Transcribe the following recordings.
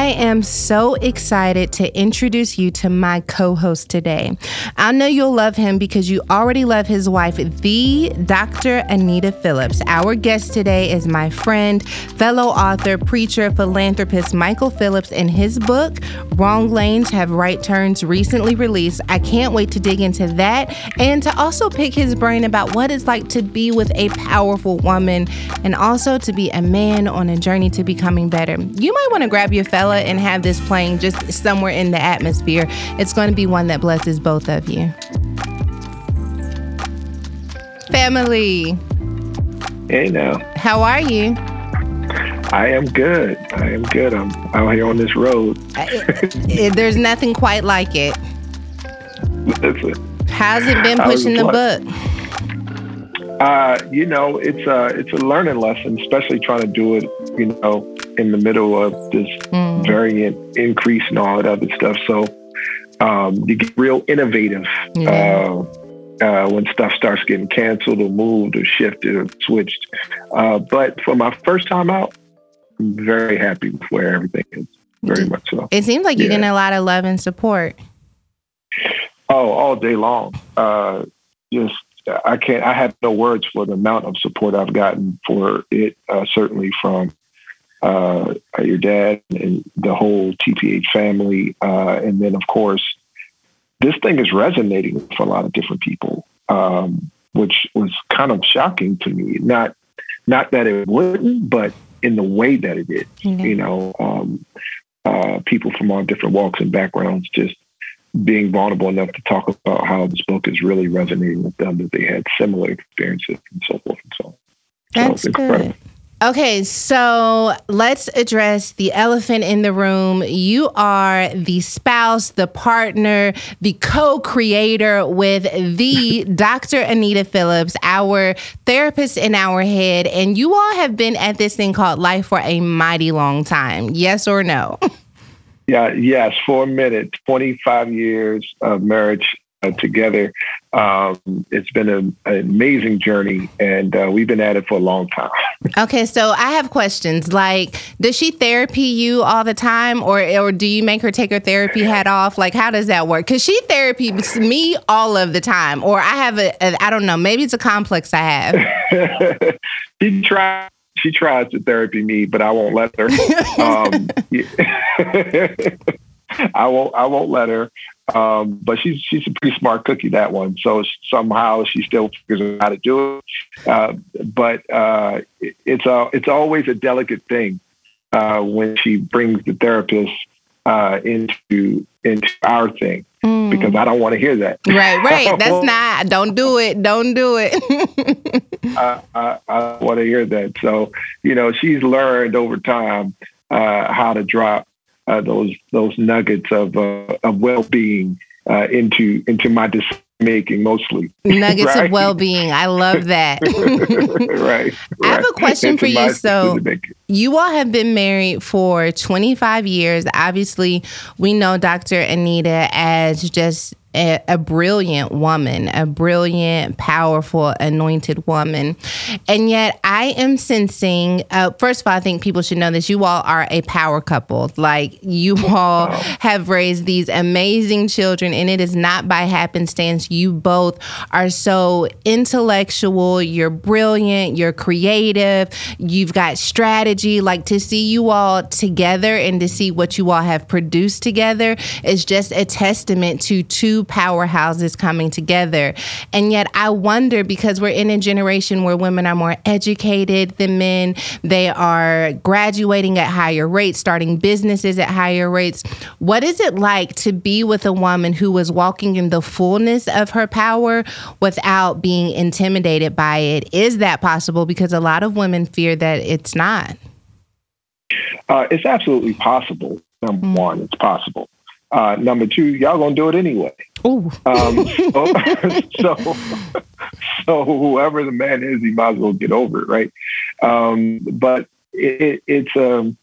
I am so excited to introduce you to my co host today. I know you'll love him because you already love his wife, the Dr. Anita Phillips. Our guest today is my friend, fellow author, preacher, philanthropist Michael Phillips, and his book, Wrong Lanes Have Right Turns, recently released. I can't wait to dig into that and to also pick his brain about what it's like to be with a powerful woman and also to be a man on a journey to becoming better. You might want to grab your and have this playing just somewhere in the atmosphere. It's going to be one that blesses both of you. Family. Hey now. How are you? I am good. I am good. I'm out here on this road. it, there's nothing quite like it. Listen, How's it been pushing the book? Uh, you know, it's a it's a learning lesson, especially trying to do it, you know, in the middle of this mm. variant increase and all that other stuff. So um, you get real innovative yeah. uh, uh, when stuff starts getting canceled or moved or shifted or switched. Uh, but for my first time out, I'm very happy with where everything is. Very much so. It seems like you're getting a lot of love and support. Oh, all day long. Uh, just I can't. I have no words for the amount of support I've gotten for it. Uh, certainly from uh, your dad and the whole TPH family, uh, and then of course, this thing is resonating for a lot of different people, um, which was kind of shocking to me. Not not that it wouldn't, but in the way that it is. Mm-hmm. You know, um, uh, people from all different walks and backgrounds just being vulnerable enough to talk about how this book is really resonating with them, that they had similar experiences and so forth and so on. That's so good. Okay, so let's address the elephant in the room. You are the spouse, the partner, the co creator with the Dr. Anita Phillips, our therapist in our head. And you all have been at this thing called life for a mighty long time. Yes or no? Yeah, yes, for a minute, 25 years of marriage together. Um, it's been a, an amazing journey, and uh, we've been at it for a long time. okay, so I have questions. Like, does she therapy you all the time, or or do you make her take her therapy hat off? Like, how does that work? Because she therapies me all of the time, or I have a, a I don't know, maybe it's a complex I have. she tries she tries to therapy me, but I won't let her. um, I won't. I won't let her. Um, but she's she's a pretty smart cookie that one. So somehow she still figures out how to do it. Uh, but uh, it's a it's always a delicate thing uh, when she brings the therapist uh, into into our thing mm. because I don't want to hear that. Right, right. That's not. Don't do it. Don't do it. I, I, I want to hear that. So you know, she's learned over time uh, how to drop uh, those those nuggets of uh, of well being uh, into into my decision making mostly. Nuggets right? of well being. I love that. right, I have a question for you. So you all have been married for 25 years. Obviously, we know Dr. Anita as just a, a, brilliant woman, a brilliant, powerful, anointed woman. And yet, I am sensing, uh, first of all, I think people should know this. You all are a power couple. Like, you all have raised these amazing children, and it is not by happenstance. You both are so intellectual, you're brilliant, you're creative, you've got strategy. Like, to see you all together and to see what you all have produced together is just a testament to two powerhouses coming together. And yet I wonder because we're in a generation where women are more educated than men, they are graduating at higher rates, starting businesses at higher rates. What is it like to be with a woman who was walking in the fullness of her power without being intimidated by it? Is that possible? Because a lot of women fear that it's not. Uh, it's absolutely possible. Number mm. one, it's possible. Uh, number two, y'all gonna do it anyway. Um, so, so, so, whoever the man is, he might as well get over it, right? Um, but it, it, it's um,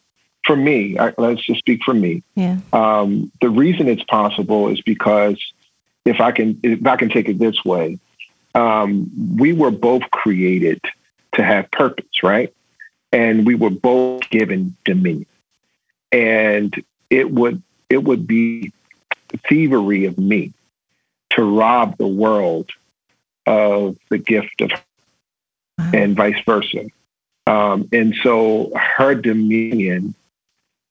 for me. I, let's just speak for me. Yeah. Um, the reason it's possible is because if I can, if I can take it this way, um, we were both created to have purpose, right? And we were both given dominion, and it would it would be thievery of me to rob the world of the gift of wow. and vice versa. Um, and so her dominion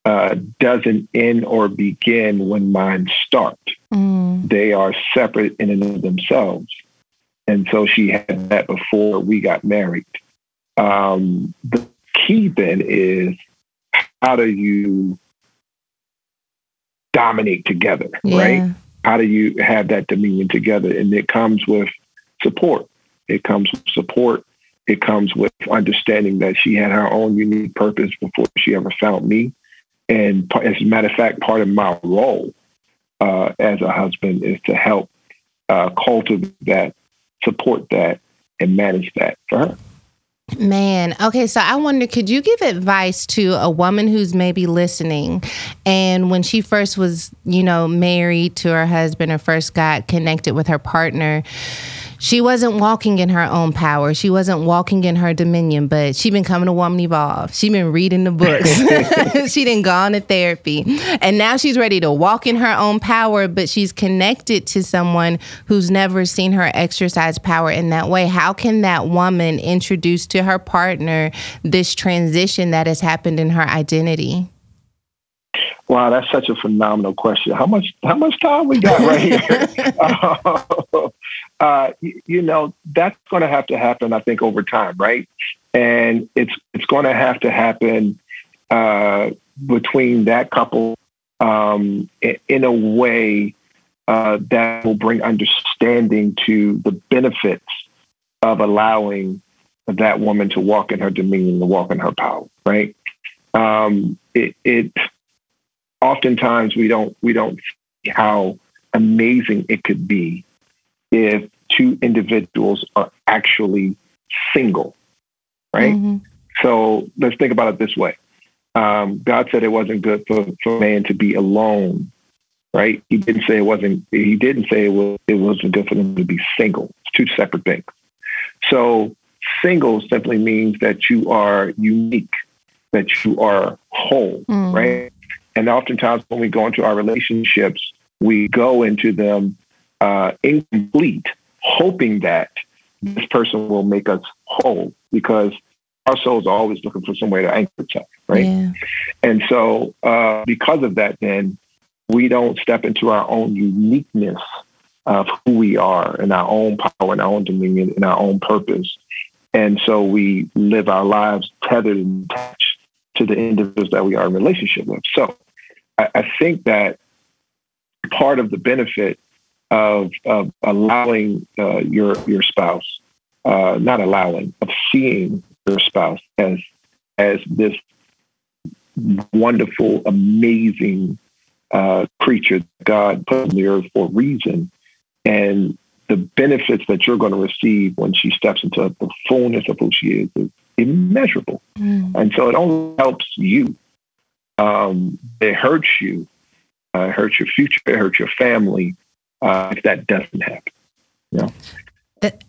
uh, doesn't end or begin when mine start. Mm. They are separate in and of themselves. And so she had that before we got married. Um, the key then is how do you dominate together, yeah. right? How do you have that dominion together? And it comes with support. It comes with support. It comes with understanding that she had her own unique purpose before she ever found me. And as a matter of fact, part of my role uh, as a husband is to help uh, cultivate that, support that, and manage that for her. Man, okay, so I wonder could you give advice to a woman who's maybe listening? And when she first was, you know, married to her husband or first got connected with her partner, she wasn't walking in her own power. She wasn't walking in her dominion, but she been coming to Woman Evolve. She been reading the books. she didn't gone to therapy. And now she's ready to walk in her own power, but she's connected to someone who's never seen her exercise power in that way. How can that woman introduce to her partner this transition that has happened in her identity? Wow, that's such a phenomenal question. How much how much time we got right here? uh, uh, you, know, that's going to have to happen. I think over time, right? And it's it's going to have to happen uh, between that couple um, in, in, a way uh, that will bring understanding to the benefits of allowing that woman to walk in her dominion, to walk in her power, right? Um, it, it oftentimes we don't we don't see how amazing it could be if two individuals are actually single, right? Mm-hmm. So let's think about it this way. Um, God said it wasn't good for, for man to be alone, right? He didn't say it wasn't. He didn't say it was. It wasn't good for them to be single. It's two separate things. So single simply means that you are unique, that you are whole, mm. right? And oftentimes when we go into our relationships, we go into them uh, incomplete, hoping that this person will make us whole because our souls are always looking for some way to anchor itself, right? Yeah. And so uh, because of that, then we don't step into our own uniqueness of who we are and our own power and our own dominion and our own purpose. And so we live our lives tethered and attached to the individuals that we are in relationship with. So I, I think that part of the benefit of, of allowing uh, your your spouse, uh, not allowing, of seeing your spouse as as this wonderful, amazing uh, creature God put on the earth for a reason, and the benefits that you're going to receive when she steps into the fullness of who she is is immeasurable. Mm. And so it only helps you um, it hurts you. Uh, it hurts your future. It hurts your family uh, if that doesn't happen. You know?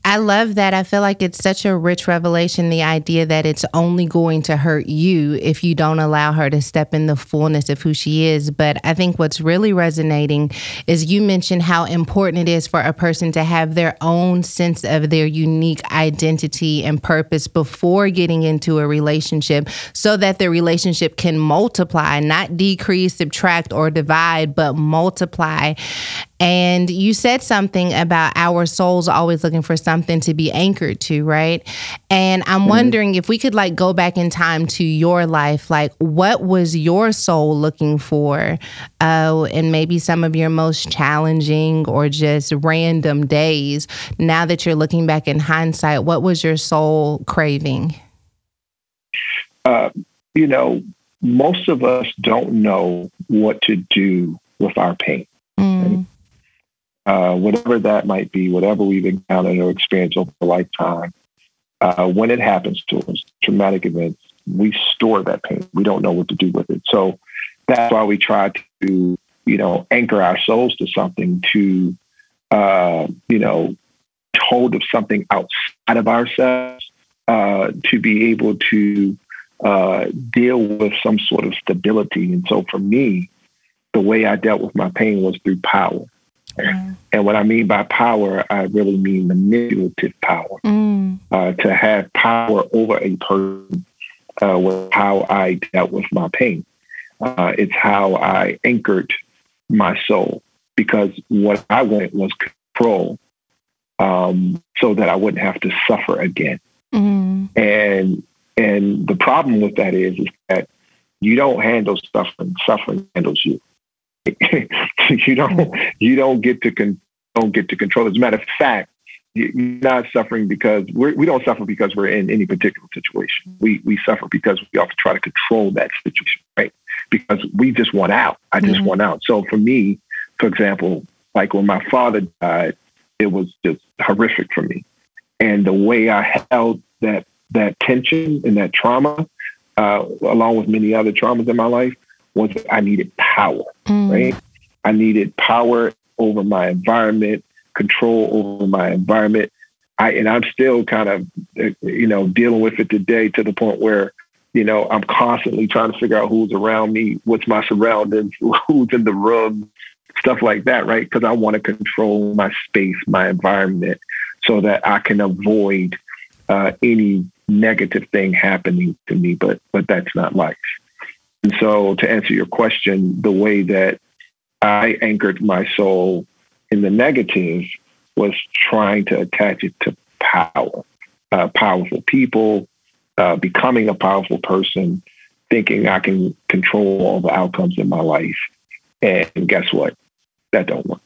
I love that. I feel like it's such a rich revelation the idea that it's only going to hurt you if you don't allow her to step in the fullness of who she is. But I think what's really resonating is you mentioned how important it is for a person to have their own sense of their unique identity and purpose before getting into a relationship so that the relationship can multiply, not decrease, subtract, or divide, but multiply. And you said something about our souls always looking for something to be anchored to, right? And I'm mm-hmm. wondering if we could like go back in time to your life, like what was your soul looking for? Uh, and maybe some of your most challenging or just random days. Now that you're looking back in hindsight, what was your soul craving? Uh, you know, most of us don't know what to do with our pain. Mm. Uh, whatever that might be, whatever we've encountered or experienced over a lifetime, uh, when it happens to us, traumatic events, we store that pain. We don't know what to do with it. So that's why we try to, you know, anchor our souls to something to, uh, you know, hold of something outside of ourselves uh, to be able to uh, deal with some sort of stability. And so for me, the way I dealt with my pain was through power. Mm. And what I mean by power, I really mean manipulative power. Mm. Uh, to have power over a person uh, was how I dealt with my pain. Uh, it's how I anchored my soul because what I wanted was control um, so that I wouldn't have to suffer again. Mm. And and the problem with that is, is that you don't handle suffering; suffering handles you. you don't you don't get to con- don't get to control. As a matter of fact, you're not suffering because we're, we do not suffer because we're in any particular situation. We we suffer because we often try to control that situation, right? Because we just want out. I just mm-hmm. want out. So for me, for example, like when my father died, it was just horrific for me, and the way I held that that tension and that trauma, uh, along with many other traumas in my life, was I needed power, mm. right? I needed power over my environment, control over my environment. I and I'm still kind of you know dealing with it today to the point where you know I'm constantly trying to figure out who's around me, what's my surroundings, who's in the room, stuff like that, right? Because I want to control my space, my environment, so that I can avoid uh, any negative thing happening to me. But but that's not life. And so, to answer your question, the way that I anchored my soul in the negative was trying to attach it to power, uh, powerful people, uh, becoming a powerful person, thinking I can control all the outcomes in my life. And guess what? That don't work.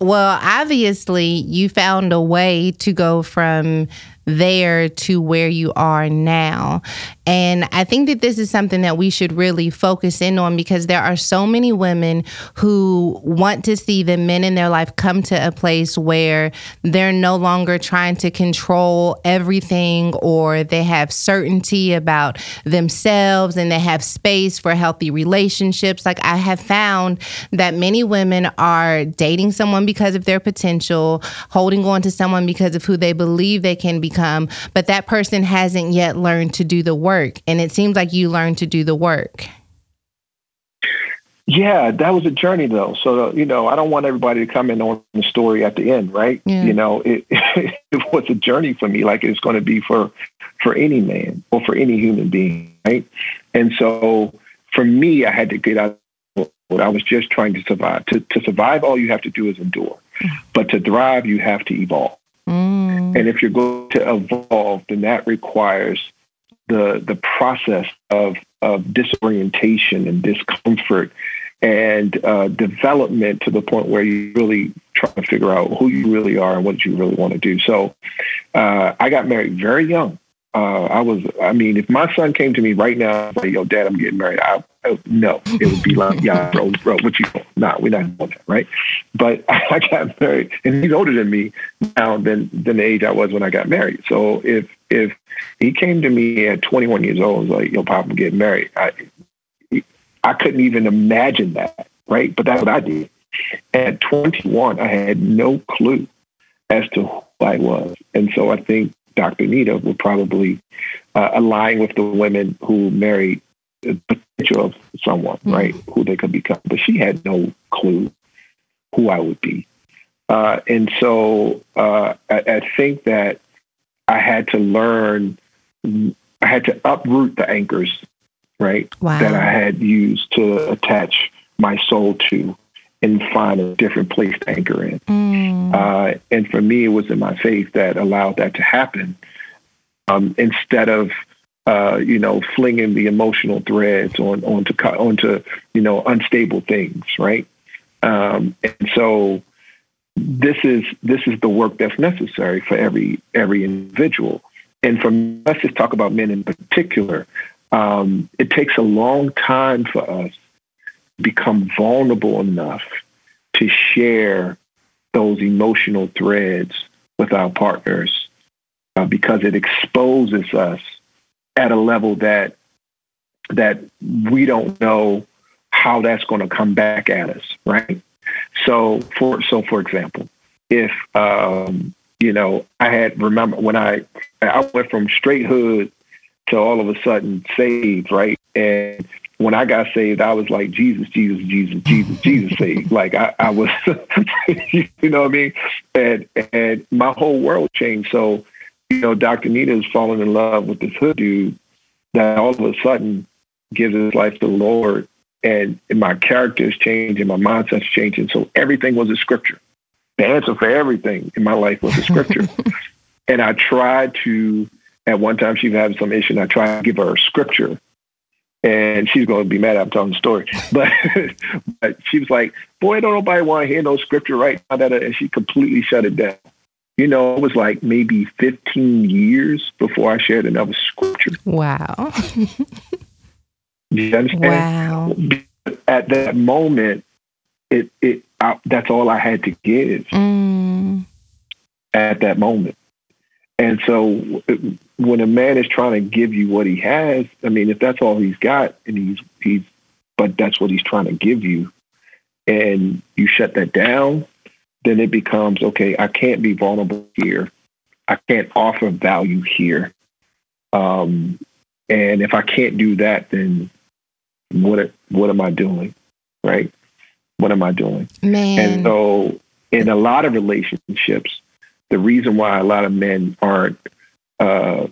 well, obviously, you found a way to go from there to where you are now. And I think that this is something that we should really focus in on because there are so many women who want to see the men in their life come to a place where they're no longer trying to control everything or they have certainty about themselves and they have space for healthy relationships. Like I have found that many women are dating someone because of their potential, holding on to someone because of who they believe they can be become, but that person hasn't yet learned to do the work. And it seems like you learned to do the work. Yeah, that was a journey though. So, you know, I don't want everybody to come in on the story at the end, right? Yeah. You know, it, it was a journey for me, like it's going to be for, for any man or for any human being, right? And so for me, I had to get out what I was just trying to survive. To, to survive, all you have to do is endure. Mm. But to thrive, you have to evolve. Mm. And if you're going to evolve, then that requires the the process of of disorientation and discomfort and uh, development to the point where you really try to figure out who you really are and what you really want to do. So uh, I got married very young uh, I was, I mean, if my son came to me right now and say, yo, dad, I'm getting married, I, I, no, it would be like, yeah, bro, bro, what you doing? Nah, we're not doing that, right? But I got married and he's older than me now than, than the age I was when I got married. So if, if he came to me at 21 years old and was like, yo, pop, I'm getting married, I, I couldn't even imagine that, right? But that's what I did. At 21, I had no clue as to who I was. And so I think Dr. Nita would probably uh, align with the women who married the potential of someone, mm-hmm. right, who they could become. But she had no clue who I would be. Uh, and so uh, I, I, think that I had to learn, I had to uproot the anchors, right, wow. that I had used to attach my soul to and find a different place to anchor in. Mm. Uh, and for me, it was in my faith that allowed that to happen um, instead of, uh, you know, flinging the emotional threads on onto onto you know unstable things, right? Um, and so this is this is the work that's necessary for every every individual. And from let's just talk about men in particular. um, it takes a long time for us become vulnerable enough to share those emotional threads with our partners uh, because it exposes us at a level that that we don't know how that's going to come back at us, right? So for so for example, if um, you know I had remember when I I went from straight hood to all of a sudden saved, right? And when I got saved, I was like, Jesus, Jesus, Jesus, Jesus, Jesus saved. Like I, I was, you know what I mean? And and my whole world changed. So, you know, Dr. Nita is falling in love with this hood dude that all of a sudden gives his life to the Lord. And, my character is changing, my mindset's changing. So everything was a scripture. The answer for everything in my life was a scripture. and I tried to, at one time she was having some issue, and I tried to give her a scripture and she's going to be mad I'm telling the story. But, but she was like, boy, don't nobody want to hear no scripture right now. That, and she completely shut it down. You know, it was like maybe 15 years before I shared another scripture. Wow. you understand? Wow. At that moment, it, it, I, that's all I had to give mm. at that moment. And so when a man is trying to give you what he has, I mean, if that's all he's got and he's, he's, but that's what he's trying to give you and you shut that down, then it becomes, okay, I can't be vulnerable here. I can't offer value here. Um, and if I can't do that, then what, what am I doing? Right. What am I doing? Man. And so in a lot of relationships, the reason why a lot of men aren't uh,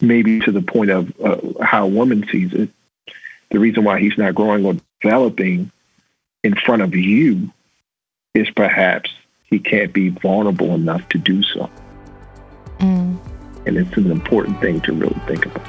maybe to the point of uh, how a woman sees it, the reason why he's not growing or developing in front of you is perhaps he can't be vulnerable enough to do so. Mm. And it's an important thing to really think about.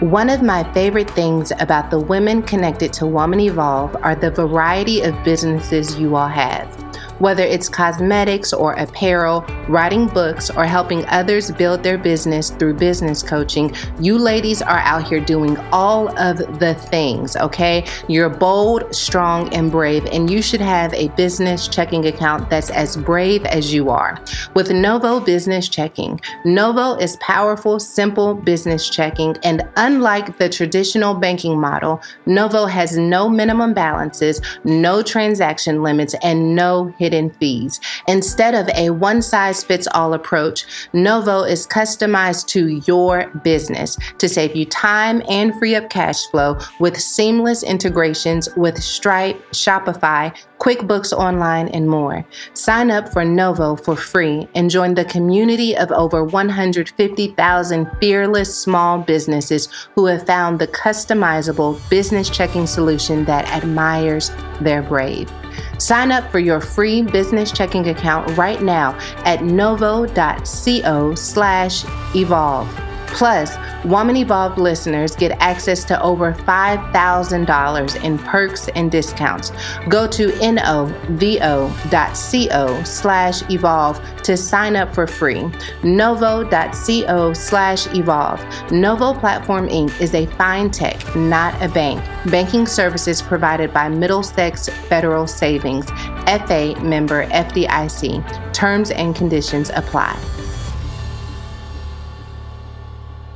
One of my favorite things about the women connected to Woman Evolve are the variety of businesses you all have. Whether it's cosmetics or apparel, writing books, or helping others build their business through business coaching, you ladies are out here doing all of the things, okay? You're bold, strong, and brave, and you should have a business checking account that's as brave as you are. With Novo Business Checking, Novo is powerful, simple business checking, and unlike the traditional banking model, Novo has no minimum balances, no transaction limits, and no hidden fees. Instead of a one size fits all approach, Novo is customized to your business to save you time and free up cash flow with seamless integrations with Stripe, Shopify, QuickBooks Online, and more. Sign up for Novo for free and join the community of over 150,000 fearless small businesses who have found the customizable business checking solution that admires their brave. Sign up for your free business checking account right now at novo.co slash evolve. Plus, Woman Evolved listeners get access to over $5,000 in perks and discounts. Go to novo.co slash evolve to sign up for free. novo.co slash evolve. Novo Platform Inc. is a fintech, not a bank. Banking services provided by Middlesex Federal Savings, FA member FDIC. Terms and conditions apply.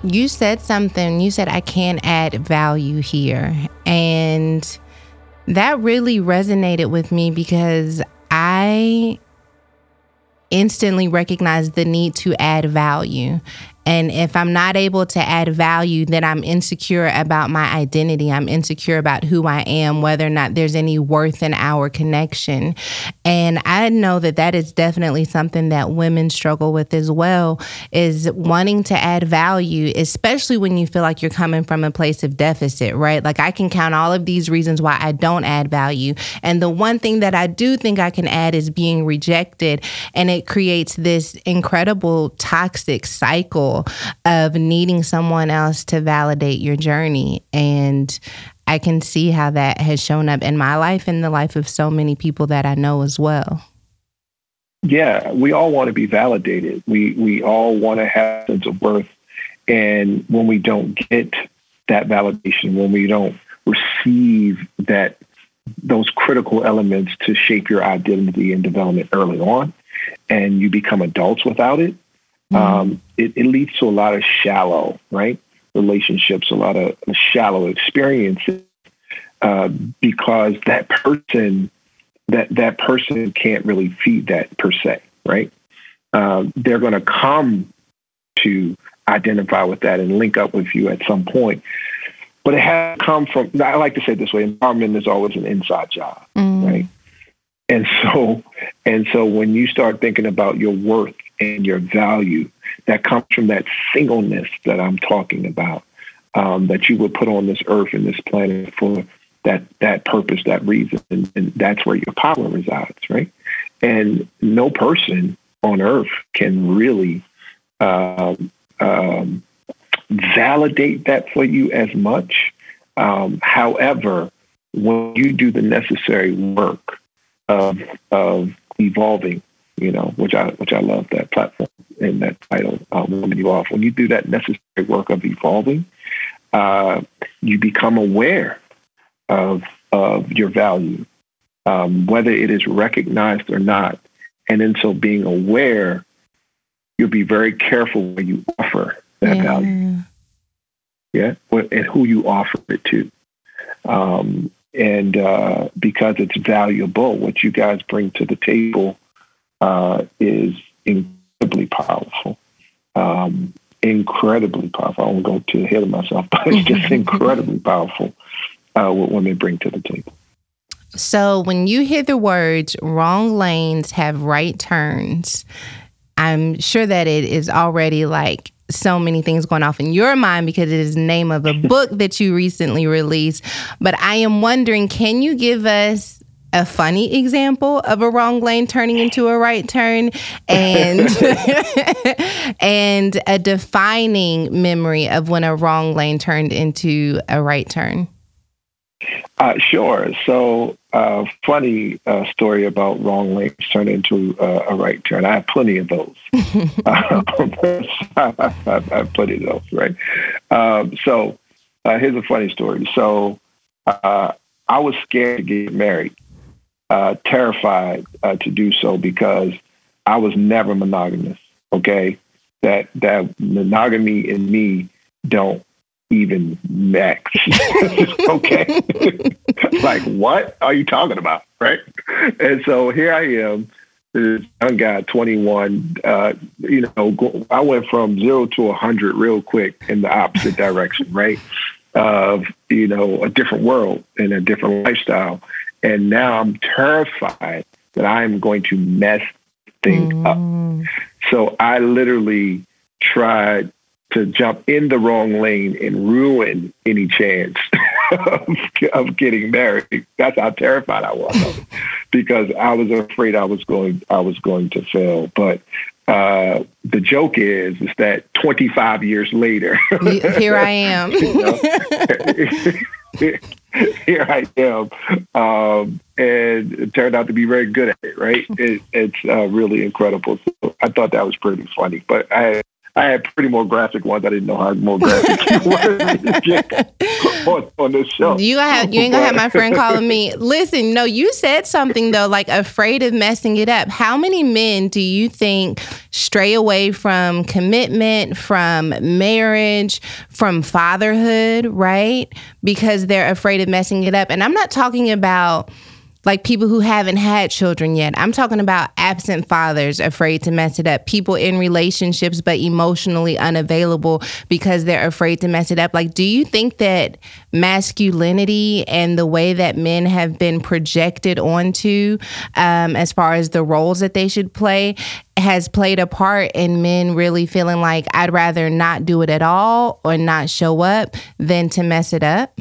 You said something. You said, I can't add value here. And that really resonated with me because I instantly recognized the need to add value. And if I'm not able to add value, then I'm insecure about my identity. I'm insecure about who I am, whether or not there's any worth in our connection. And I know that that is definitely something that women struggle with as well is wanting to add value, especially when you feel like you're coming from a place of deficit, right? Like I can count all of these reasons why I don't add value. And the one thing that I do think I can add is being rejected. And it creates this incredible toxic cycle of needing someone else to validate your journey. And I can see how that has shown up in my life and the life of so many people that I know as well. yeah, we all want to be validated. We we all want to have sense of worth, and when we don't get that validation, when we don't receive that those critical elements to shape your identity and development early on, and you become adults without it, mm-hmm. um, it, it leads to a lot of shallow, right? Relationships, a lot of shallow experiences, uh, because that person, that that person can't really feed that per se, right? Uh, they're going to come to identify with that and link up with you at some point. But it has come from, I like to say it this way, empowerment is always an inside job, mm. right? And so, and so when you start thinking about your worth and your value, that comes from that singleness that I'm talking about, um, that you were put on this earth and this planet for that that purpose, that reason, and, and that's where your power resides, right? And no person on earth can really um, um, validate that for you as much. Um, however, when you do the necessary work of of evolving, you know, which I which I love that platform and that title, uh, Woman Evolve. When you do that necessary work of evolving, uh, you become aware of of your value, um, whether it is recognized or not. And in so being aware, you'll be very careful when you offer that yeah. value. Yeah, and who you offer it to. Um, and uh, because it's valuable, what you guys bring to the table uh, is incredibly powerful. Um, incredibly powerful. I won't go to the head of myself, but it's just incredibly powerful uh, what women bring to the table. So when you hear the words wrong lanes have right turns, I'm sure that it is already like so many things going off in your mind because it is the name of a book that you recently released. But I am wondering, can you give us a funny example of a wrong lane turning into a right turn and and a defining memory of when a wrong lane turned into a right turn? Uh, sure. So, uh, funny uh, story about wrong lanes turning into uh, a right turn. I have plenty of those. I, have plenty of those, right? Um, so, uh, here's a funny story. So, uh, I was scared to get married, terrified to do so because I was never monogamous. Okay, that that monogamy in me don't even next. okay. like, what are you talking about? Right. And so here I am, this young guy, 21. Uh, you know, I went from zero to 100 real quick in the opposite direction, right? Of, you know, a different world and a different lifestyle. And now I'm terrified that I'm going to mess things mm. up. So I literally tried to jump in the wrong lane and ruin any chance of, of, getting married. That's how terrified I was because I was afraid I was going I was going to fail. But uh, the joke is is that 25 years later, here I am. here I am, um, and it turned out to be very good at it. Right? It, it's uh, really incredible. So I thought that was pretty funny, but I I had pretty more graphic ones. I didn't know how more graphic on, on this show. You have you ain't gonna have my friend calling me. Listen, no, you said something though, like afraid of messing it up. How many men do you think stray away from commitment, from marriage, from fatherhood, right? Because they're afraid of messing it up. And I'm not talking about like people who haven't had children yet. I'm talking about absent fathers afraid to mess it up, people in relationships but emotionally unavailable because they're afraid to mess it up. Like, do you think that masculinity and the way that men have been projected onto um, as far as the roles that they should play has played a part in men really feeling like I'd rather not do it at all or not show up than to mess it up?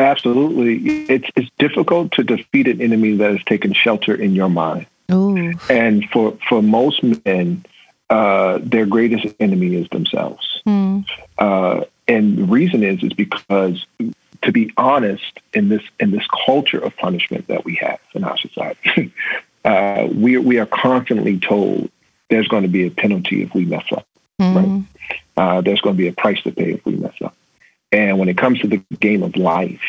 Absolutely. It's, it's difficult to defeat an enemy that has taken shelter in your mind. Ooh. And for, for most men, uh, their greatest enemy is themselves. Mm. Uh, and the reason is is because, to be honest, in this in this culture of punishment that we have in our society, uh, we we are constantly told there's going to be a penalty if we mess up. Mm-hmm. Right? Uh, there's going to be a price to pay if we mess up. And when it comes to the game of life,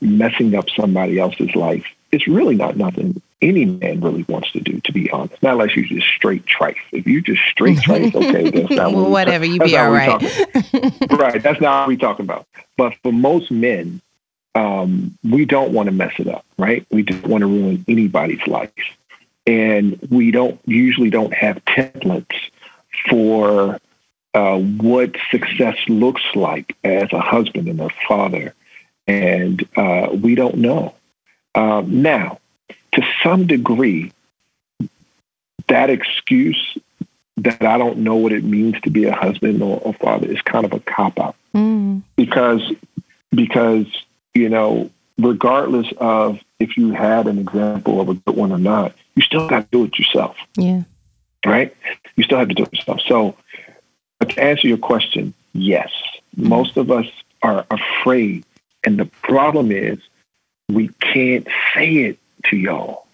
messing up somebody else's life, it's really not nothing any man really wants to do, to be honest. Not unless you just straight trife. If you just straight trife, okay, that's not well, whatever. You be all right. right. That's not what we're talking about. But for most men, um, we don't want to mess it up, right? We don't want to ruin anybody's life. And we don't usually don't have templates for uh, what success looks like as a husband and a father. And uh, we don't know. Um, now, to some degree, that excuse that I don't know what it means to be a husband or a father is kind of a cop out mm. because because you know regardless of if you had an example of a good one or not, you still got to do it yourself. Yeah. Right. You still have to do it yourself. So to answer your question, yes, most of us are afraid, and the problem is we can't say it to y'all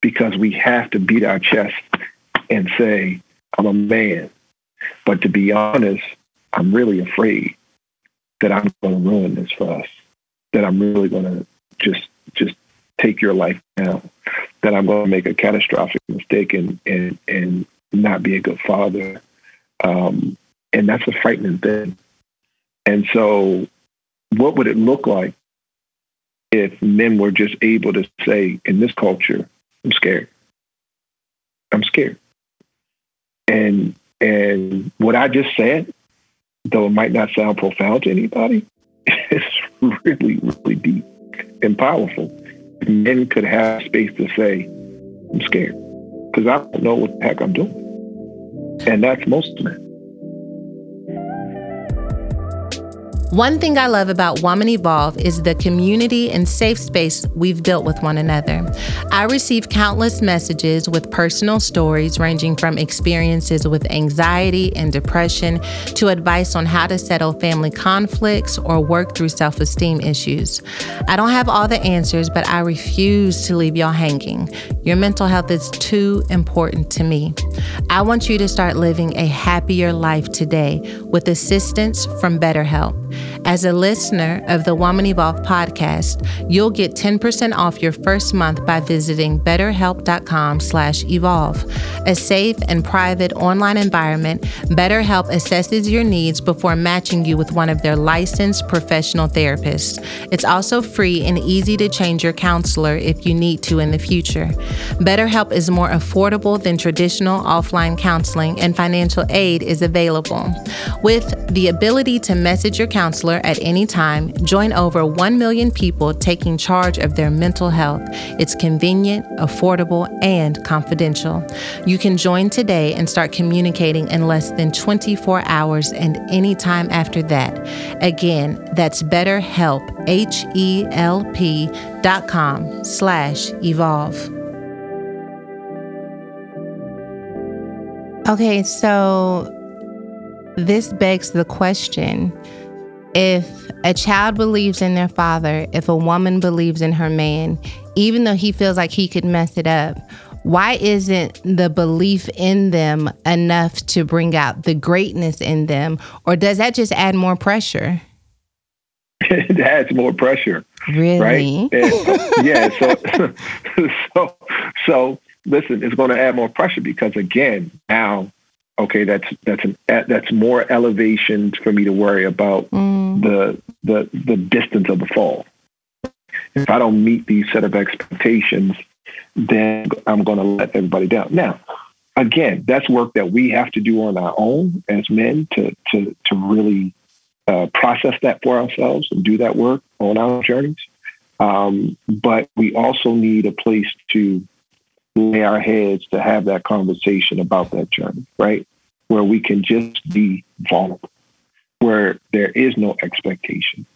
because we have to beat our chest and say, I'm a man. But to be honest, I'm really afraid that I'm going to ruin this for us, that I'm really going to just just take your life down, that I'm going to make a catastrophic mistake and and and not be a good father, um, and that's a frightening thing. And so, what would it look like if men were just able to say, in this culture, I'm scared. I'm scared. And and what I just said, though it might not sound profound to anybody, is really, really deep and powerful. Men could have space to say, I'm scared. Because I don't know what the heck I'm doing. And that's most men. One thing I love about Woman Evolve is the community and safe space we've built with one another. I receive countless messages with personal stories ranging from experiences with anxiety and depression to advice on how to settle family conflicts or work through self esteem issues. I don't have all the answers, but I refuse to leave y'all hanging. Your mental health is too important to me. I want you to start living a happier life today with assistance from BetterHelp. As a listener of the Woman Evolve podcast, you'll get 10% off your first month by visiting betterhelp.com/evolve. A safe and private online environment, BetterHelp assesses your needs before matching you with one of their licensed professional therapists. It's also free and easy to change your counselor if you need to in the future. BetterHelp is more affordable than traditional offline counseling and financial aid is available. With the ability to message your counselor counselor at any time, join over 1 million people taking charge of their mental health. It's convenient, affordable, and confidential. You can join today and start communicating in less than 24 hours and any time after that. Again, that's BetterHelp, H-E-L-P dot com slash evolve. Okay, so this begs the question if a child believes in their father, if a woman believes in her man, even though he feels like he could mess it up, why isn't the belief in them enough to bring out the greatness in them? Or does that just add more pressure? it adds more pressure. Really? Right? And, yeah. So, so, so listen, it's going to add more pressure because again, now okay, that's that's an that's more elevation for me to worry about mm. the the the distance of the fall. If I don't meet these set of expectations, then I'm going to let everybody down. Now, again, that's work that we have to do on our own as men to to to really uh, process that for ourselves and do that work on our journeys. Um, but we also need a place to lay our heads to have that conversation about that journey, right? Where we can just be vulnerable, where there is no expectation,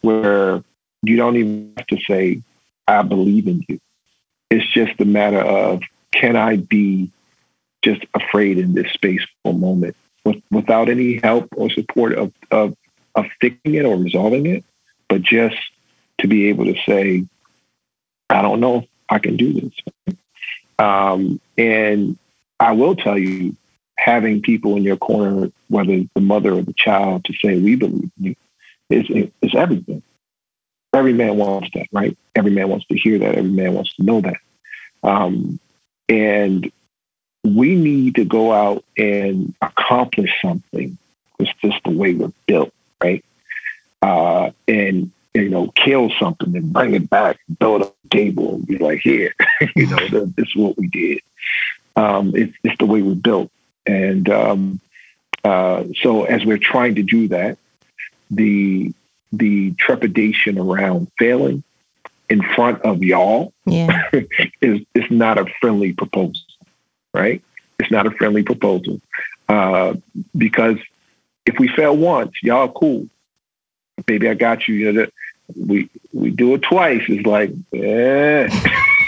where you don't even have to say, I believe in you. It's just a matter of, can I be just afraid in this space for a moment with, without any help or support of, of, of fixing it or resolving it, but just to be able to say, I don't know I can do this. Um, and I will tell you, having people in your corner, whether the mother or the child, to say we believe you, is is everything. Every man wants that, right? Every man wants to hear that. Every man wants to know that. Um, and we need to go out and accomplish something. It's just the way we're built, right? Uh, and you know, kill something and bring it back, build table, and be like, here, you know, this is what we did. Um, it's, it's the way we're built. And um, uh, so as we're trying to do that, the the trepidation around failing in front of y'all yeah. is is not a friendly proposal, right? It's not a friendly proposal uh, because if we fail once, y'all cool. Baby, I got you. You know, we we do it twice. It's like, eh.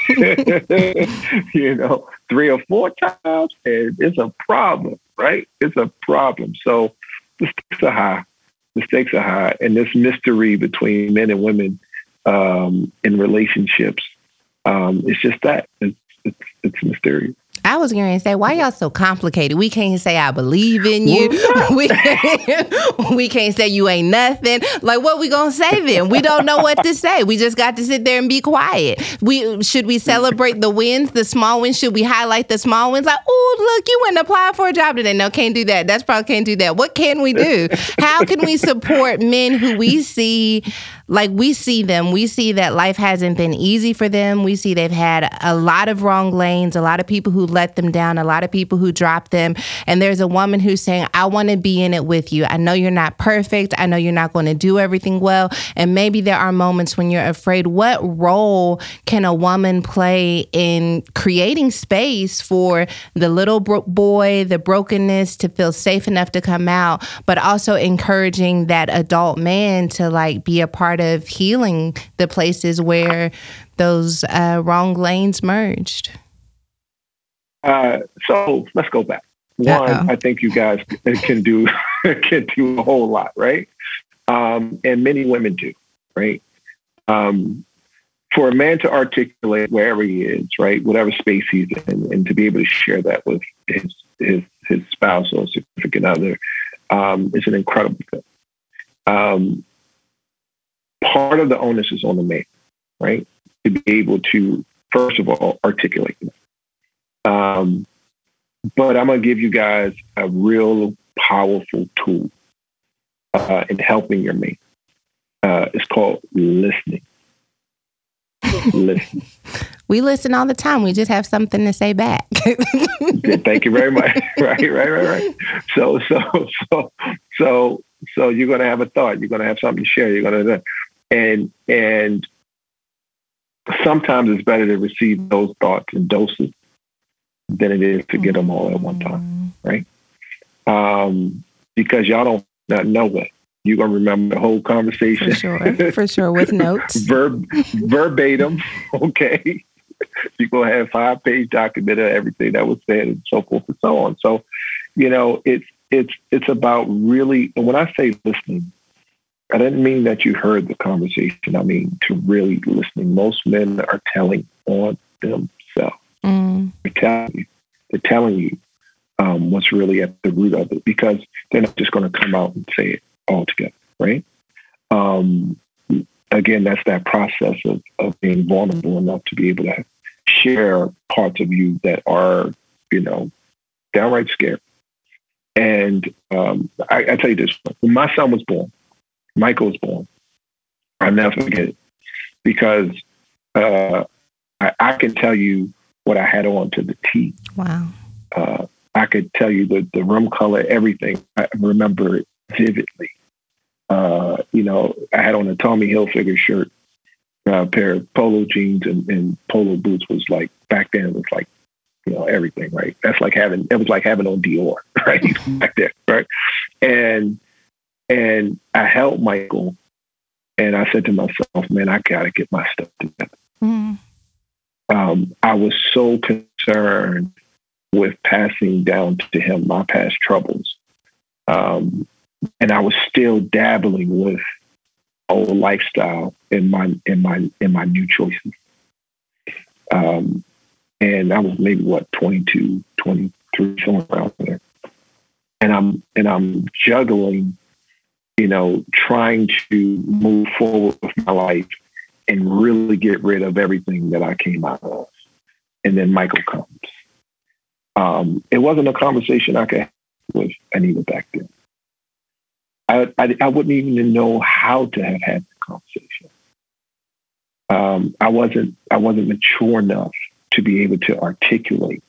you know, three or four times, and it's a problem, right? It's a problem. So the stakes are high. The stakes are high, and this mystery between men and women um, in relationships, um, it's just that. It's, it's, it's mysterious. I was going to say, why y'all so complicated? We can't say I believe in you. we, we can't say you ain't nothing. Like, what we gonna say then? We don't know what to say. We just got to sit there and be quiet. We should we celebrate the wins, the small wins? Should we highlight the small wins? Like, oh, look, you went and applied for a job today. No, can't do that. That's probably can't do that. What can we do? How can we support men who we see? Like we see them, we see that life hasn't been easy for them. We see they've had a lot of wrong lanes, a lot of people who let them down, a lot of people who dropped them. And there's a woman who's saying, I want to be in it with you. I know you're not perfect. I know you're not going to do everything well. And maybe there are moments when you're afraid. What role can a woman play in creating space for the little bro- boy, the brokenness to feel safe enough to come out, but also encouraging that adult man to like be a part part of healing the places where those uh, wrong lanes merged? Uh, so let's go back. One, Uh-oh. I think you guys can do can do a whole lot, right? Um, and many women do, right? Um, for a man to articulate wherever he is, right, whatever space he's in, and to be able to share that with his his, his spouse or significant other, um, is an incredible thing. Um, part of the onus is on the man, right? To be able to, first of all, articulate Um, but I'm going to give you guys a real powerful tool uh, in helping your mate. Uh, it's called listening. Listen. We listen all the time. We just have something to say back. Thank you very much. right, right, right, right. So, so, so, so, so you're going to have a thought. You're going to have something to share. You're going to, and and sometimes it's better to receive those thoughts in doses than it is to get them all at one time, right? Um, because y'all don't not know it. You're gonna remember the whole conversation. For sure, for sure, with notes. Verb, verbatim, okay. You're gonna have five page document of everything that was said and so forth and so on. So, you know, it's it's it's about really and when I say listening, I didn't mean that you heard the conversation. I mean to really listening. Most men are telling on themselves. Mm. They're telling you. They're telling you um, what's really at the root of it because they're not just going to come out and say it all together, right? Um, again, that's that process of, of being vulnerable enough to be able to share parts of you that are, you know, downright scary. And um, I, I tell you this: when my son was born, Michael was born. I'll never forget it because uh, I, I, can tell you what I had on to the T. Wow. Uh, I could tell you the, the room color, everything. I remember it vividly. Uh, you know, I had on a Tommy Hilfiger shirt, a pair of polo jeans and, and polo boots was like, back then it was like, you know, everything, right? That's like having, it was like having on Dior, right? back there, right? And and I held Michael and I said to myself, man, I got to get my stuff together. Mm. Um, I was so concerned with passing down to him my past troubles. Um, and I was still dabbling with old lifestyle in my in my in my new choices. Um, and I was maybe what 22, 23, somewhere around there. And I'm and I'm juggling, you know, trying to move forward with my life and really get rid of everything that I came out of. And then Michael comes. Um, it wasn't a conversation I could have with Anita back then. I, I, I wouldn't even know how to have had the conversation. Um, I wasn't I wasn't mature enough to be able to articulate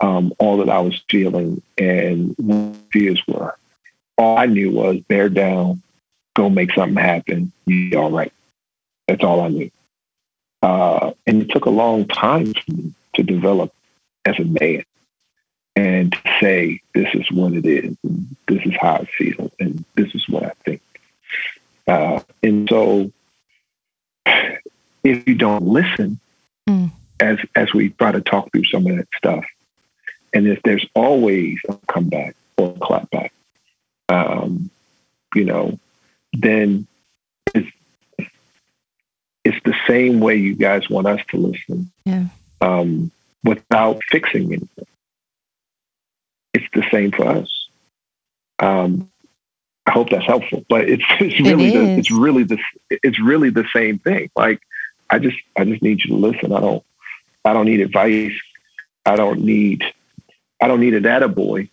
um, all that I was feeling and what fears were. All I knew was bear down, go make something happen. You be all right. That's all I knew. Uh, and it took a long time for me to develop as a man and to say, this is what it is, and this is how I feel, and this is what I think. Uh, and so, if you don't listen, mm. as as we try to talk through some of that stuff, and if there's always a comeback or a clapback, um, you know, then it's it's the same way you guys want us to listen, yeah. um, without fixing anything it's the same for us. Um, I hope that's helpful, but it's it's really it the, it's really the it's really the same thing. Like I just I just need you to listen. I don't I don't need advice. I don't need I don't need a data boy.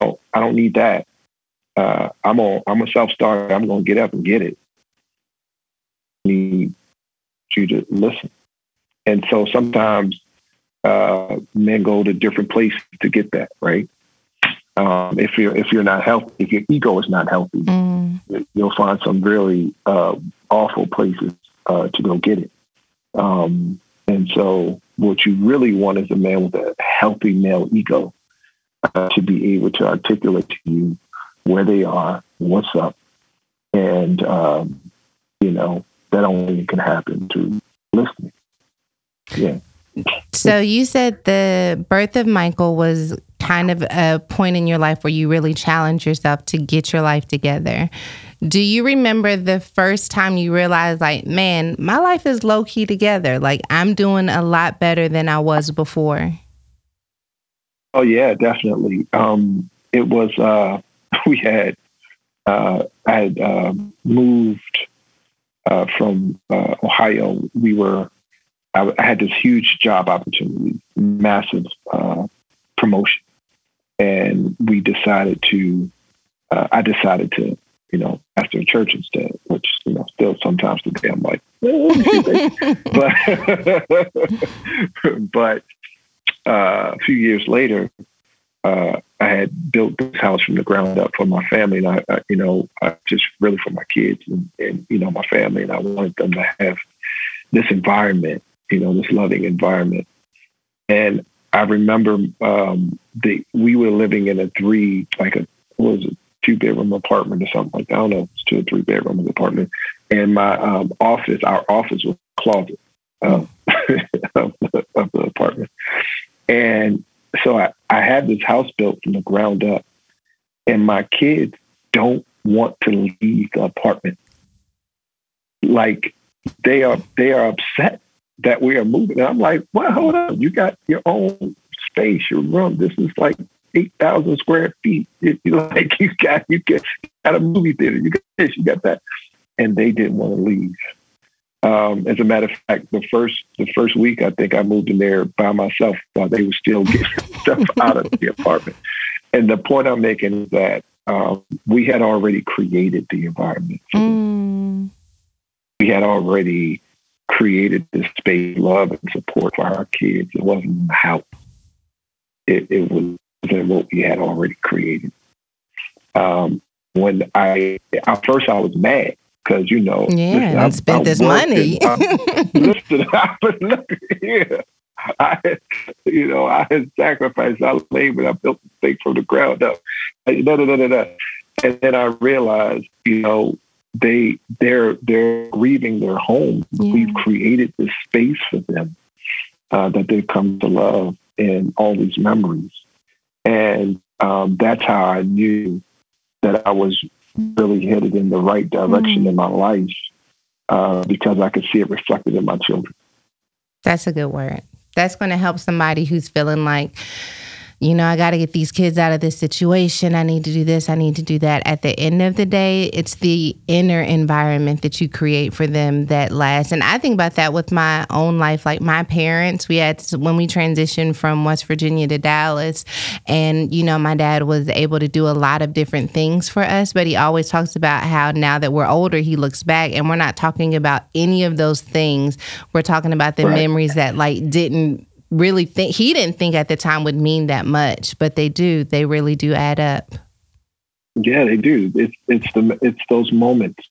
I don't, I don't need that. Uh, I'm a I'm a self starter. I'm gonna get up and get it. I need you to listen. And so sometimes uh, men go to different places to get that right. Um, if you're if you're not healthy, if your ego is not healthy, mm. you'll find some really uh, awful places uh, to go get it. Um, and so, what you really want is a man with a healthy male ego uh, to be able to articulate to you where they are, what's up, and um, you know that only can happen through listening. Yeah. So you said the birth of Michael was kind of a point in your life where you really challenged yourself to get your life together. Do you remember the first time you realized, like, man, my life is low key together? Like, I'm doing a lot better than I was before? Oh, yeah, definitely. Um, it was, uh, we had, uh, I had uh, moved uh, from uh, Ohio. We were I, I had this huge job opportunity, massive uh, promotion, and we decided to. Uh, I decided to, you know, pastor a church instead, which you know, still sometimes today I'm like, but but uh, a few years later, uh, I had built this house from the ground up for my family, and I, I you know, I just really for my kids and, and, you know my family, and I wanted them to have this environment you know, this loving environment. And I remember um, the we were living in a three, like a was it, two bedroom apartment or something like that. I don't know, it's two or three bedroom apartment. And my um, office, our office was closet um, of, the, of the apartment. And so I, I had this house built from the ground up, and my kids don't want to leave the apartment. Like they are, they are upset that we are moving. And I'm like, well, hold on. You got your own space, your room. This is like 8,000 square feet. You, you like you got, you got, got a movie theater. You got this, you got that. And they didn't want to leave. Um, as a matter of fact, the first the first week, I think I moved in there by myself while they were still getting stuff out of the apartment. And the point I'm making is that um, we had already created the environment. Mm. We had already created this space, love and support for our kids. It wasn't the house. It, it was what we had already created. Um, when I, at first I was mad because, you know, yeah, listen, I, spent I this money. I, listen, I, look here. I, you know, I had sacrificed, I labored, I built the thing from the ground up. Da, da, da, da, da. And then I realized, you know, they they're they're grieving their home. Yeah. We've created this space for them uh, that they've come to love and all these memories, and um, that's how I knew that I was really headed in the right direction mm. in my life uh, because I could see it reflected in my children. That's a good word. That's going to help somebody who's feeling like, you know, I got to get these kids out of this situation. I need to do this. I need to do that. At the end of the day, it's the inner environment that you create for them that lasts. And I think about that with my own life. Like my parents, we had, when we transitioned from West Virginia to Dallas, and, you know, my dad was able to do a lot of different things for us, but he always talks about how now that we're older, he looks back and we're not talking about any of those things. We're talking about the right. memories that, like, didn't really think he didn't think at the time would mean that much, but they do. They really do add up. Yeah, they do. It's it's the it's those moments.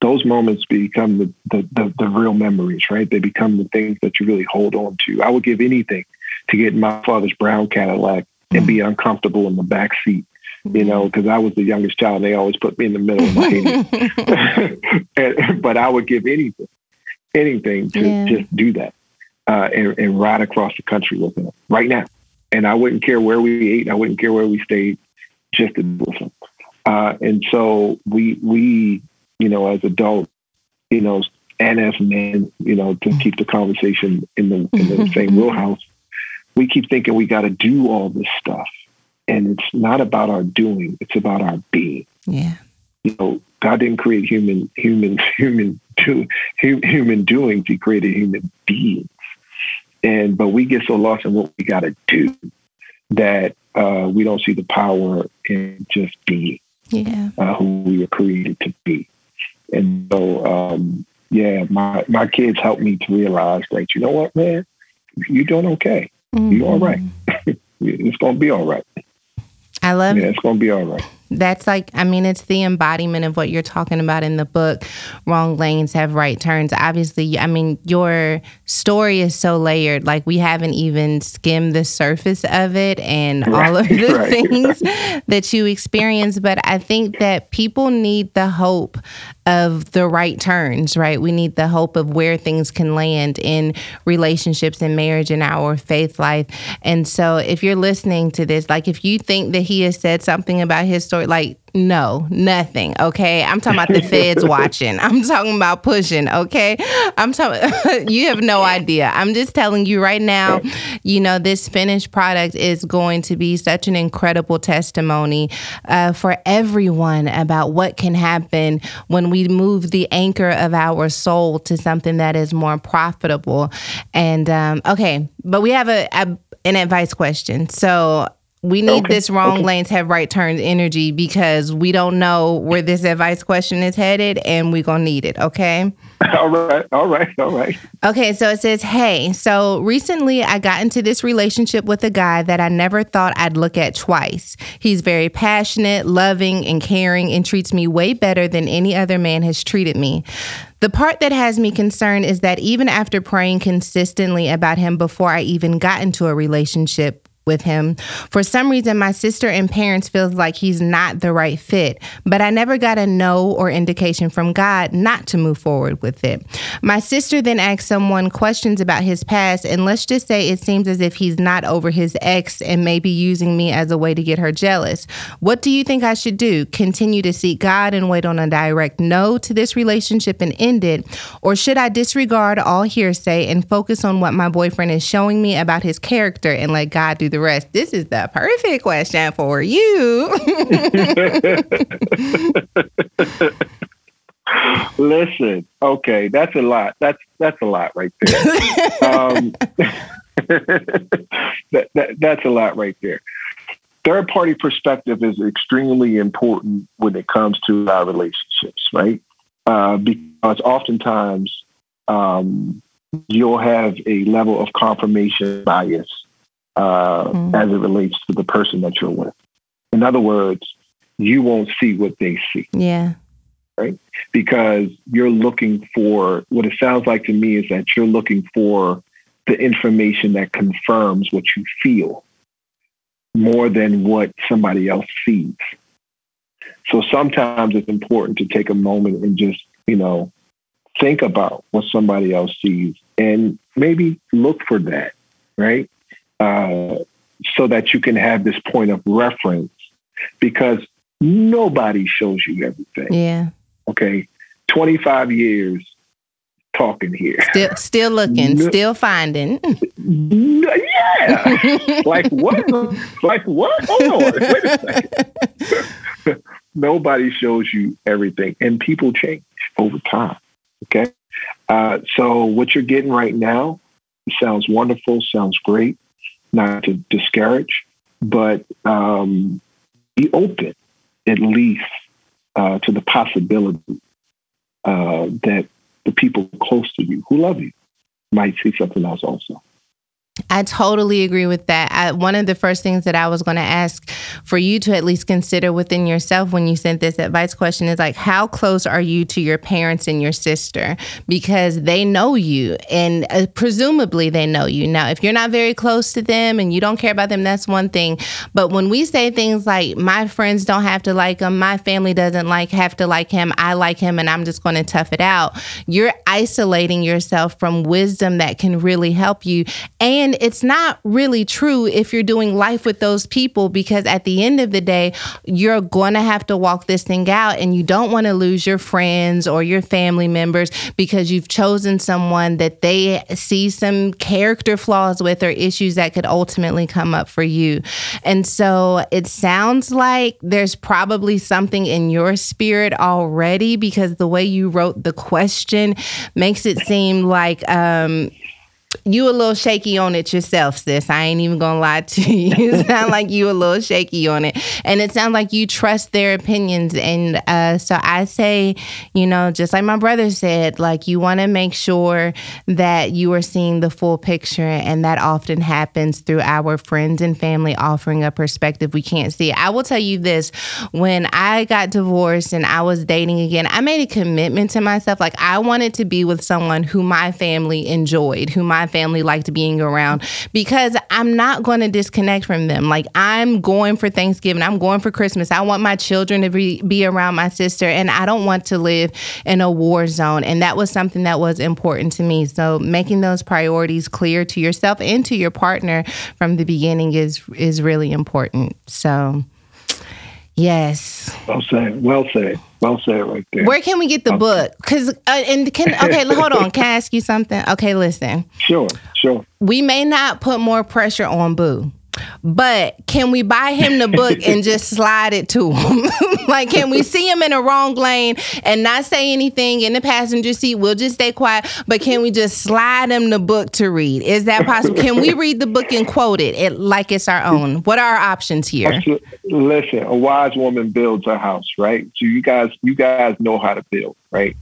Those moments become the, the, the, the real memories, right? They become the things that you really hold on to. I would give anything to get my father's brown Cadillac and be mm. uncomfortable in the back seat you know, mm. because I was the youngest child and they always put me in the middle of my and, but I would give anything, anything to yeah. just do that uh, and, and, ride across the country with him right now. And I wouldn't care where we ate. I wouldn't care where we stayed, just to be with him. Uh, and so we, we, you know, as adults, you know, and as men, you know, to keep the conversation in the, in the same wheelhouse, we keep thinking we got to do all this stuff. And it's not about our doing, it's about our being. Yeah. You know, God didn't create human, human, human, do, human doings. He created human beings. And but we get so lost in what we got to do that uh, we don't see the power in just being yeah. uh, who we were created to be. And so, um, yeah, my my kids helped me to realize that you know what, man, you're doing okay. Mm-hmm. You're all right. it's gonna be all right. I love yeah, it. It's gonna be all right that's like i mean it's the embodiment of what you're talking about in the book wrong lanes have right turns obviously i mean your story is so layered like we haven't even skimmed the surface of it and right, all of the right. things that you experience but i think that people need the hope of the right turns, right? We need the hope of where things can land in relationships and marriage and our faith life. And so if you're listening to this, like if you think that he has said something about his story, like no, nothing. Okay. I'm talking about the feds watching. I'm talking about pushing. Okay. I'm talking, you have no idea. I'm just telling you right now, you know, this finished product is going to be such an incredible testimony uh, for everyone about what can happen when we move the anchor of our soul to something that is more profitable. And, um, okay. But we have a, a an advice question. So we need okay. this wrong okay. lanes have right turns energy because we don't know where this advice question is headed and we're going to need it. Okay. All right. All right. All right. Okay. So it says, Hey, so recently I got into this relationship with a guy that I never thought I'd look at twice. He's very passionate, loving, and caring and treats me way better than any other man has treated me. The part that has me concerned is that even after praying consistently about him before I even got into a relationship, with him. For some reason, my sister and parents feels like he's not the right fit, but I never got a no or indication from God not to move forward with it. My sister then asked someone questions about his past, and let's just say it seems as if he's not over his ex and maybe using me as a way to get her jealous. What do you think I should do? Continue to seek God and wait on a direct no to this relationship and end it? Or should I disregard all hearsay and focus on what my boyfriend is showing me about his character and let God do the rest. This is the perfect question for you. Listen, okay, that's a lot. That's that's a lot right there. um, that, that, that's a lot right there. Third party perspective is extremely important when it comes to our relationships, right? Uh, because oftentimes um, you'll have a level of confirmation bias uh, mm. as it relates to the person that you're with. In other words, you won't see what they see. Yeah. Right? Because you're looking for what it sounds like to me is that you're looking for the information that confirms what you feel more than what somebody else sees. So sometimes it's important to take a moment and just, you know, think about what somebody else sees and maybe look for that, right? Uh, so that you can have this point of reference because nobody shows you everything. Yeah. Okay. 25 years, talking here. Still, still looking, no, still finding. Yeah. like what? Like what? Hold on. Wait a second. Nobody shows you everything, and people change over time. Okay. Uh, so what you're getting right now sounds wonderful, sounds great. Not to discourage, but um, be open at least uh, to the possibility uh, that the people close to you who love you might see something else also. I totally agree with that. I, one of the first things that I was going to ask for you to at least consider within yourself when you sent this advice question is like, how close are you to your parents and your sister? Because they know you and uh, presumably they know you. Now, if you're not very close to them and you don't care about them, that's one thing. But when we say things like, my friends don't have to like him, my family doesn't like have to like him, I like him, and I'm just going to tough it out, you're isolating yourself from wisdom that can really help you. And it's not really true if you're doing life with those people because at the end of the day, you're going to have to walk this thing out and you don't want to lose your friends or your family members because you've chosen someone that they see some character flaws with or issues that could ultimately come up for you. And so it sounds like there's probably something in your spirit already because the way you wrote the question makes it seem like um, you a little shaky on it yourself, sis. I ain't even gonna lie to you. You sound like you a little shaky on it, and it sounds like you trust their opinions. And uh, so I say, you know, just like my brother said, like you want to make sure that you are seeing the full picture, and that often happens through our friends and family offering a perspective we can't see. I will tell you this: when I got divorced and I was dating again, I made a commitment to myself. Like I wanted to be with someone who my family enjoyed, who my family liked being around because I'm not going to disconnect from them. Like I'm going for Thanksgiving, I'm going for Christmas. I want my children to be, be around my sister, and I don't want to live in a war zone. And that was something that was important to me. So making those priorities clear to yourself and to your partner from the beginning is is really important. So yes. Well said. Well said. Well said right there. Where can we get the book? Because uh, and can okay, hold on. Can I ask you something? Okay, listen. Sure, sure. We may not put more pressure on Boo. But can we buy him the book and just slide it to him? like, can we see him in a wrong lane and not say anything in the passenger seat? We'll just stay quiet. But can we just slide him the book to read? Is that possible? can we read the book and quote it, it like it's our own? What are our options here? Listen, a wise woman builds a house, right? So you guys, you guys know how to build, right?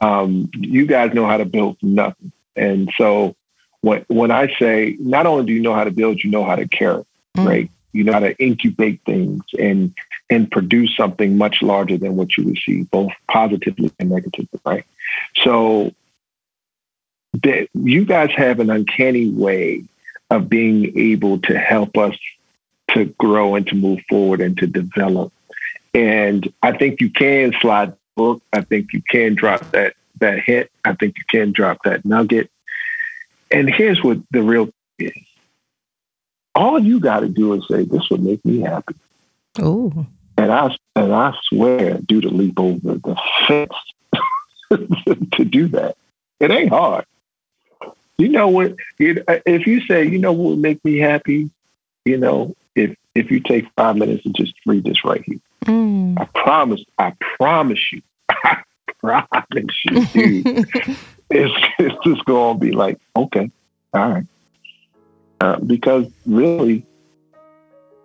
Um, you guys know how to build nothing, and so when when I say not only do you know how to build, you know how to care, mm. right? You know how to incubate things and and produce something much larger than what you receive, both positively and negatively, right? So that you guys have an uncanny way of being able to help us to grow and to move forward and to develop. And I think you can slide book. I think you can drop that that hit. I think you can drop that nugget. And here's what the real is. All you got to do is say, "This would make me happy." Oh. And I and I swear, do the leap over the fence to do that. It ain't hard. You know what? If you say, "You know what would make me happy," you know, if if you take five minutes and just read this right here, mm. I promise, I promise you, I promise you, dude. it's, it's just going to be like, okay, all right. Uh, because really,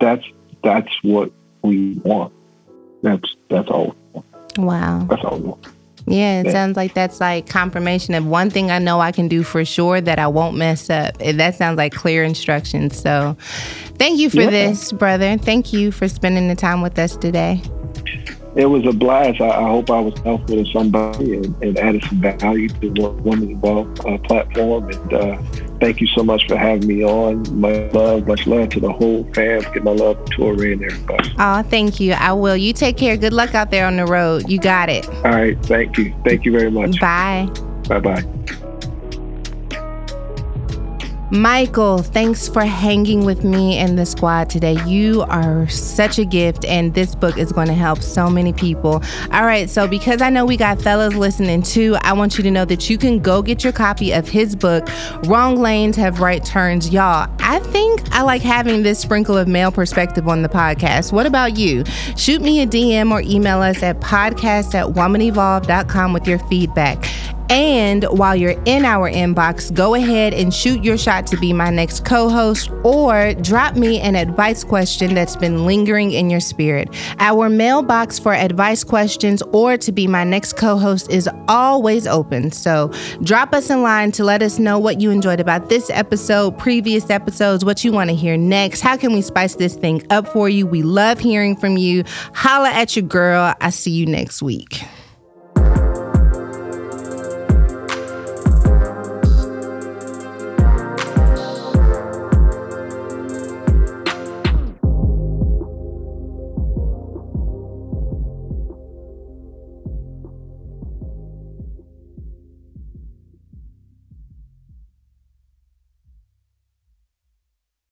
that's that's what we want. That's that's all. Wow. That's all we want. Yeah, it yeah. sounds like that's like confirmation of one thing I know I can do for sure that I won't mess up. That sounds like clear instructions. So, thank you for yeah. this, brother. Thank you for spending the time with us today it was a blast. I, I, hope I was helpful to somebody and, and added some value to the Woman Evolve uh, platform. And uh, thank you so much for having me on. Much love, much love to the whole fam. Get my love to Touré and everybody. Oh, thank you. I will. You take care. Good luck out there on the road. You got it. All right. Thank you. Thank you very much. Bye. Bye bye. Michael, thanks for hanging with me and the squad today. You are such a gift, and this book is going to help so many people. All right, so because I know we got fellas listening too, I want you to know that you can go get your copy of his book, Wrong Lanes Have Right Turns. Y'all, I think I like having this sprinkle of male perspective on the podcast. What about you? Shoot me a DM or email us at podcast at womanevolve.com with your feedback. And while you're in our inbox, go ahead and shoot your shot to be my next co host or drop me an advice question that's been lingering in your spirit. Our mailbox for advice questions or to be my next co host is always open. So drop us in line to let us know what you enjoyed about this episode, previous episodes, what you want to hear next. How can we spice this thing up for you? We love hearing from you. Holla at your girl. I see you next week.